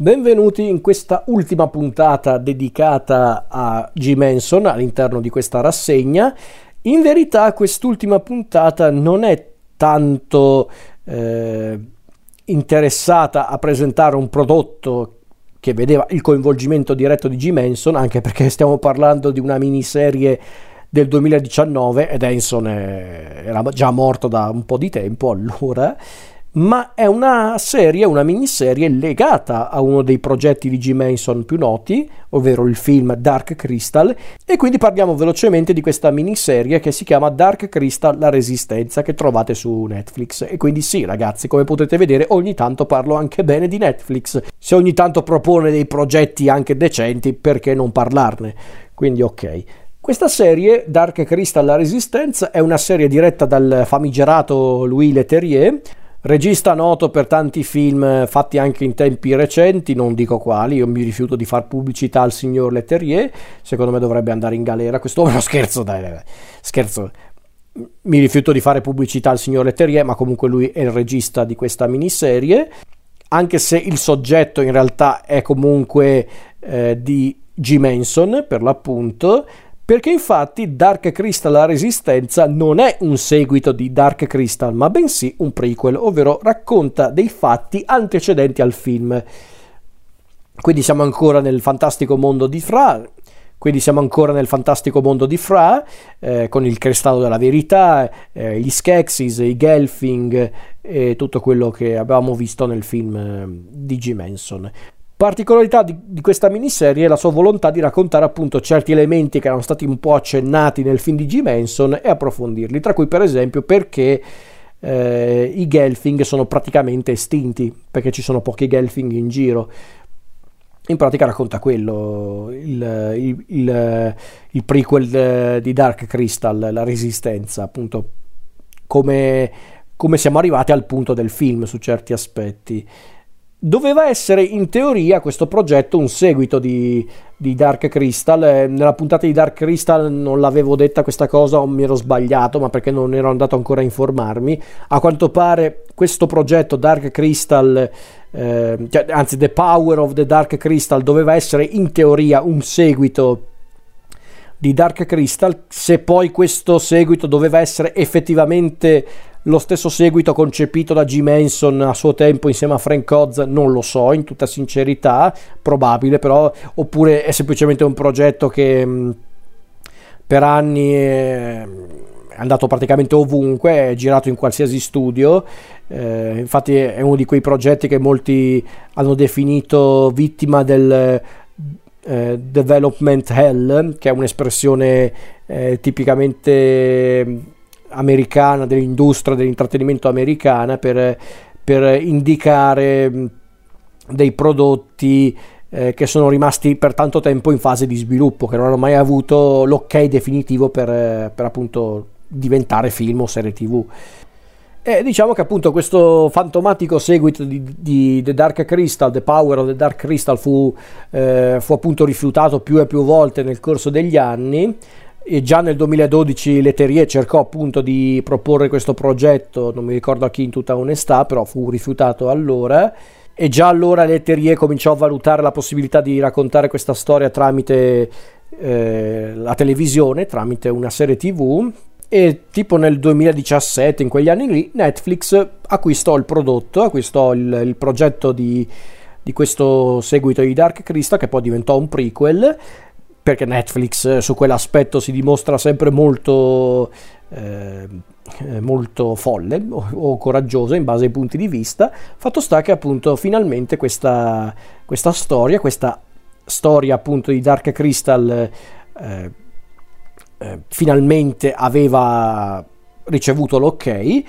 Benvenuti in questa ultima puntata dedicata a G. Manson all'interno di questa rassegna. In verità quest'ultima puntata non è tanto eh, interessata a presentare un prodotto che vedeva il coinvolgimento diretto di G. Manson, anche perché stiamo parlando di una miniserie del 2019 ed Enson era già morto da un po' di tempo allora ma è una serie, una miniserie legata a uno dei progetti di G. Manson più noti, ovvero il film Dark Crystal, e quindi parliamo velocemente di questa miniserie che si chiama Dark Crystal La Resistenza, che trovate su Netflix. E quindi sì, ragazzi, come potete vedere, ogni tanto parlo anche bene di Netflix. Se ogni tanto propone dei progetti anche decenti, perché non parlarne? Quindi ok. Questa serie, Dark Crystal La Resistenza, è una serie diretta dal famigerato Louis Leterrier, Regista noto per tanti film fatti anche in tempi recenti, non dico quali, io mi rifiuto di far pubblicità al signor Leterrier, secondo me dovrebbe andare in galera, questo no scherzo, dai, dai, scherzo, mi rifiuto di fare pubblicità al signor Leterrier, ma comunque lui è il regista di questa miniserie, anche se il soggetto in realtà è comunque eh, di G. Manson per l'appunto, perché infatti Dark Crystal La Resistenza non è un seguito di Dark Crystal, ma bensì un prequel, ovvero racconta dei fatti antecedenti al film. Quindi siamo ancora nel fantastico mondo di Fra, quindi siamo ancora nel fantastico mondo di Fra, eh, con il cristallo della verità, eh, gli Skeksis, i Gelfing e tutto quello che avevamo visto nel film eh, di G. Manson. Particolarità di, di, questa miniserie è la sua volontà di raccontare appunto certi elementi che erano stati un po' accennati nel film di G. Manson e approfondirli, tra cui per esempio perché eh, i Gelfing sono praticamente estinti, perché ci sono pochi Gelfing in giro. In pratica racconta quello, il, il, il, il prequel di Dark Crystal, la resistenza, appunto come, come siamo arrivati al punto del film su certi aspetti. Doveva essere in teoria questo progetto un seguito di, di Dark Crystal. Eh, nella puntata di Dark Crystal non l'avevo detta questa cosa o mi ero sbagliato, ma perché non ero andato ancora a informarmi. A quanto pare questo progetto Dark Crystal, eh, cioè, anzi The Power of the Dark Crystal, doveva essere in teoria un seguito di Dark Crystal. Se poi questo seguito doveva essere effettivamente lo stesso seguito concepito da G. Manson a suo tempo insieme a Frank Oz non lo so in tutta sincerità, probabile però, oppure è semplicemente un progetto che mm, per anni è andato praticamente ovunque, è girato in qualsiasi studio, eh, infatti è uno di quei progetti che molti hanno definito vittima del eh, development hell, che è un'espressione eh, tipicamente americana, dell'industria dell'intrattenimento americana per, per indicare dei prodotti eh, che sono rimasti per tanto tempo in fase di sviluppo, che non hanno mai avuto l'ok definitivo per, per appunto diventare film o serie tv. E diciamo che appunto questo fantomatico seguito di, di, The Dark Crystal, The Power of the Dark Crystal, fu, eh, fu appunto rifiutato più e più volte nel corso degli anni e già nel 2012 Leterrier cercò appunto di proporre questo progetto, non mi ricordo a chi in tutta onestà, però fu rifiutato allora. E già allora Leterrier cominciò a valutare la possibilità di raccontare questa storia tramite eh, la televisione, tramite una serie tv e tipo nel 2017, in quegli anni lì, Netflix acquistò il prodotto, acquistò il, il progetto di, di questo seguito di Dark Crystal che poi diventò un prequel perché Netflix eh, su quell'aspetto si dimostra sempre molto, eh, eh, molto folle o, o coraggiosa in base ai punti di vista. Fatto sta che appunto finalmente questa, questa storia, questa storia appunto di Dark Crystal eh, eh, finalmente aveva ricevuto l'ok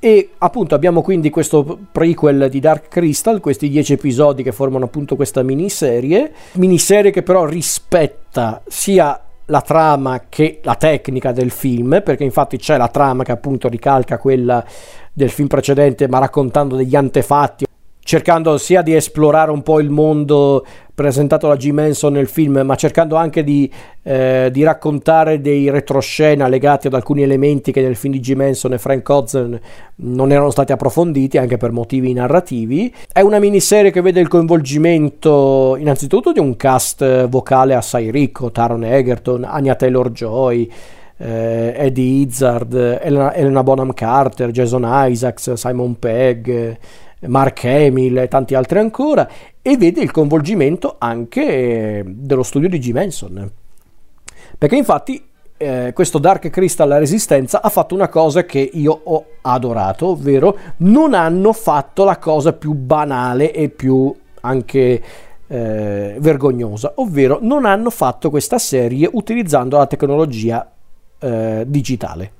e appunto abbiamo quindi questo prequel di Dark Crystal, questi dieci episodi che formano appunto questa miniserie, miniserie che però rispetta sia la trama che la tecnica del film, perché infatti c'è la trama che appunto ricalca quella del film precedente, ma raccontando degli antefatti cercando sia di esplorare un po' il mondo presentato da Jim Henson nel film, ma cercando anche di, eh, di, raccontare dei retroscena legati ad alcuni elementi che nel film di Jim Henson e Frank Ozen non erano stati approfonditi anche per motivi narrativi. È una miniserie che vede il coinvolgimento innanzitutto di un cast vocale assai ricco, Taron Egerton, Anya Taylor-Joy, eh, Eddie Izzard, Elena, Elena Bonham Carter, Jason Isaacs, Simon Pegg Mark Hamill e tanti altri ancora, e vede il coinvolgimento anche dello studio di Jim Henson. Perché infatti eh, questo Dark Crystal La Resistenza ha fatto una cosa che io ho adorato, ovvero non hanno fatto la cosa più banale e più anche eh, vergognosa, ovvero non hanno fatto questa serie utilizzando la tecnologia eh, digitale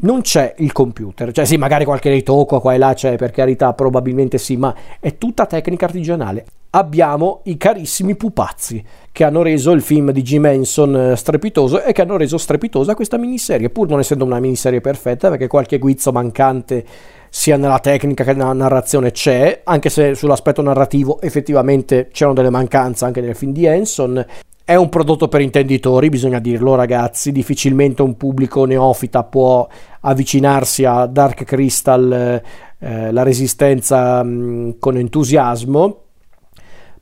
non c'è il computer, cioè sì, magari qualche ritocco qua e là c'è, per carità, probabilmente sì, ma è tutta tecnica artigianale. Abbiamo i carissimi pupazzi che hanno reso il film di Jim Henson eh, strepitoso e che hanno reso strepitosa questa miniserie, pur non essendo una miniserie perfetta, perché qualche guizzo mancante sia nella tecnica che nella narrazione c'è, anche se sull'aspetto narrativo effettivamente c'erano delle mancanze anche nel film di Henson. È un prodotto per intenditori, bisogna dirlo ragazzi, difficilmente un pubblico neofita può avvicinarsi a Dark Crystal, eh, la resistenza mh, mm, con entusiasmo.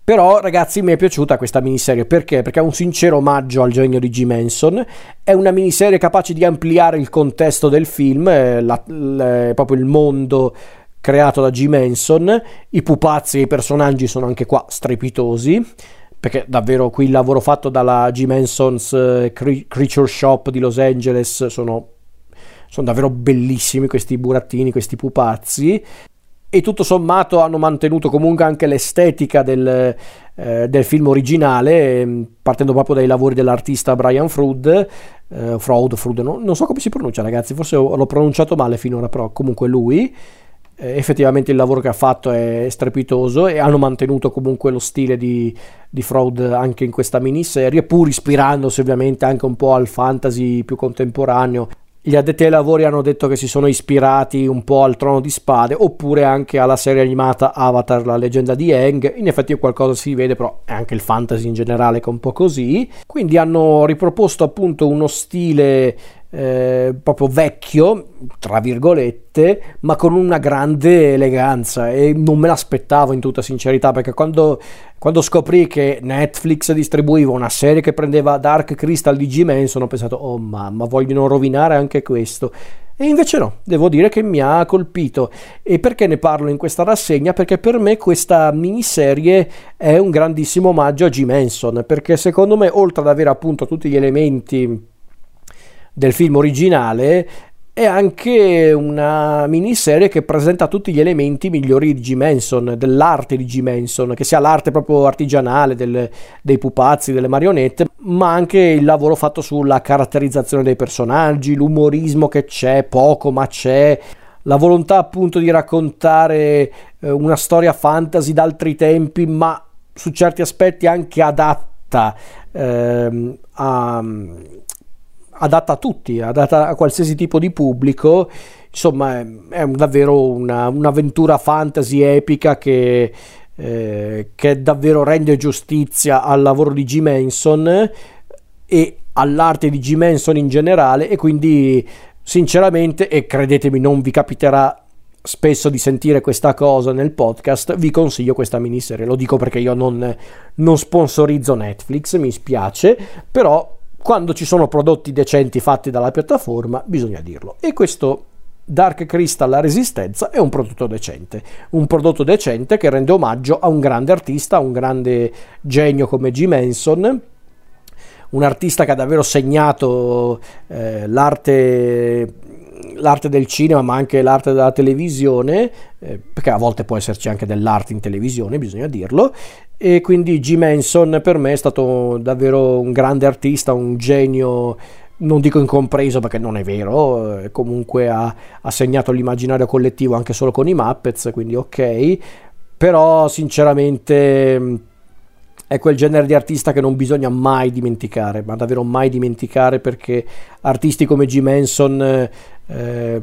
Però ragazzi mi è piaciuta questa miniserie. Perché? Perché è un sincero omaggio al genio di Jim Henson, è una miniserie capace di ampliare il contesto del film, eh, la, la, proprio il mondo creato da Jim Henson, i pupazzi e i personaggi sono anche qua strepitosi perché davvero qui il lavoro fatto dalla Jim Henson's uh, Creature Shop di Los Angeles sono, sono davvero bellissimi questi burattini, questi pupazzi e tutto sommato hanno mantenuto comunque anche l'estetica del, eh, del film originale ehm, partendo proprio dai lavori dell'artista Brian Froud eh, Fraud, Fraud no? non so come si pronuncia ragazzi forse l'ho pronunciato male finora però comunque lui eh, effettivamente il lavoro che ha fatto è strepitoso e hanno mantenuto comunque lo stile di, di Fraud anche in questa miniserie, pur ispirandosi ovviamente anche un po' al fantasy più contemporaneo. Gli addetti ai lavori hanno detto che si sono ispirati un po' al Trono di Spade oppure anche alla serie animata Avatar, la leggenda di Aang. In effetti qualcosa si vede, però è anche il fantasy in generale che è un po' così. Quindi hanno riproposto appunto uno stile eh, proprio vecchio, tra virgolette, ma con una grande eleganza e non me l'aspettavo in tutta sincerità perché quando, quando scoprì che Netflix distribuiva una serie che prendeva Dark Crystal di G-Manson ho pensato oh mamma vogliono rovinare anche questo e invece no, devo dire che mi ha colpito. E perché ne parlo in questa rassegna? Perché per me questa miniserie è un grandissimo omaggio a G. Manson, perché secondo me oltre ad avere appunto tutti gli elementi del film originale è anche una miniserie che presenta tutti gli elementi migliori di G. Manson, dell'arte di G. Manson, che sia l'arte proprio artigianale del, dei pupazzi, delle marionette, ma anche il lavoro fatto sulla caratterizzazione dei personaggi, l'umorismo che c'è, poco ma c'è, la volontà appunto di raccontare eh, una storia fantasy d'altri tempi, ma su certi aspetti anche adatta eh, a adatta a tutti, adatta a qualsiasi tipo di pubblico. Insomma, è davvero una, un'avventura fantasy epica che, eh, che davvero rende giustizia al lavoro di Jim Henson e all'arte di Jim Henson in generale e quindi sinceramente e credetemi non vi capiterà spesso di sentire questa cosa nel podcast, vi consiglio questa miniserie. Lo dico perché io non, non sponsorizzo Netflix, mi spiace, però quando ci sono prodotti decenti fatti dalla piattaforma, bisogna dirlo. E questo Dark Crystal La Resistenza è un prodotto decente, un prodotto decente che rende omaggio a un grande artista, a un grande genio come Jim Henson, un artista che ha davvero segnato eh, l'arte, l'arte, del cinema ma anche l'arte della televisione, eh, perché a volte può esserci anche dell'arte in televisione, bisogna dirlo, e quindi Jim Henson per me è stato davvero un grande artista, un genio non dico incompreso perché non è vero, eh, comunque ha, ha, segnato l'immaginario collettivo anche solo con i Muppets, quindi ok, però sinceramente è quel genere di artista che non bisogna mai dimenticare, ma davvero mai dimenticare perché artisti come Jim Henson eh,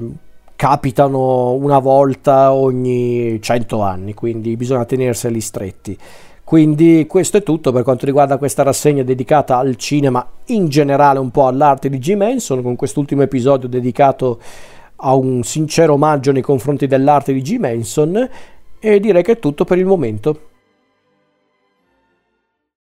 capitano una volta ogni cento anni, quindi bisogna tenerseli stretti. Quindi questo è tutto per quanto riguarda questa rassegna dedicata al cinema, in generale un po' all'arte di G. Manson, con quest'ultimo episodio dedicato a un sincero omaggio nei confronti dell'arte di G. Manson e direi che è tutto per il momento.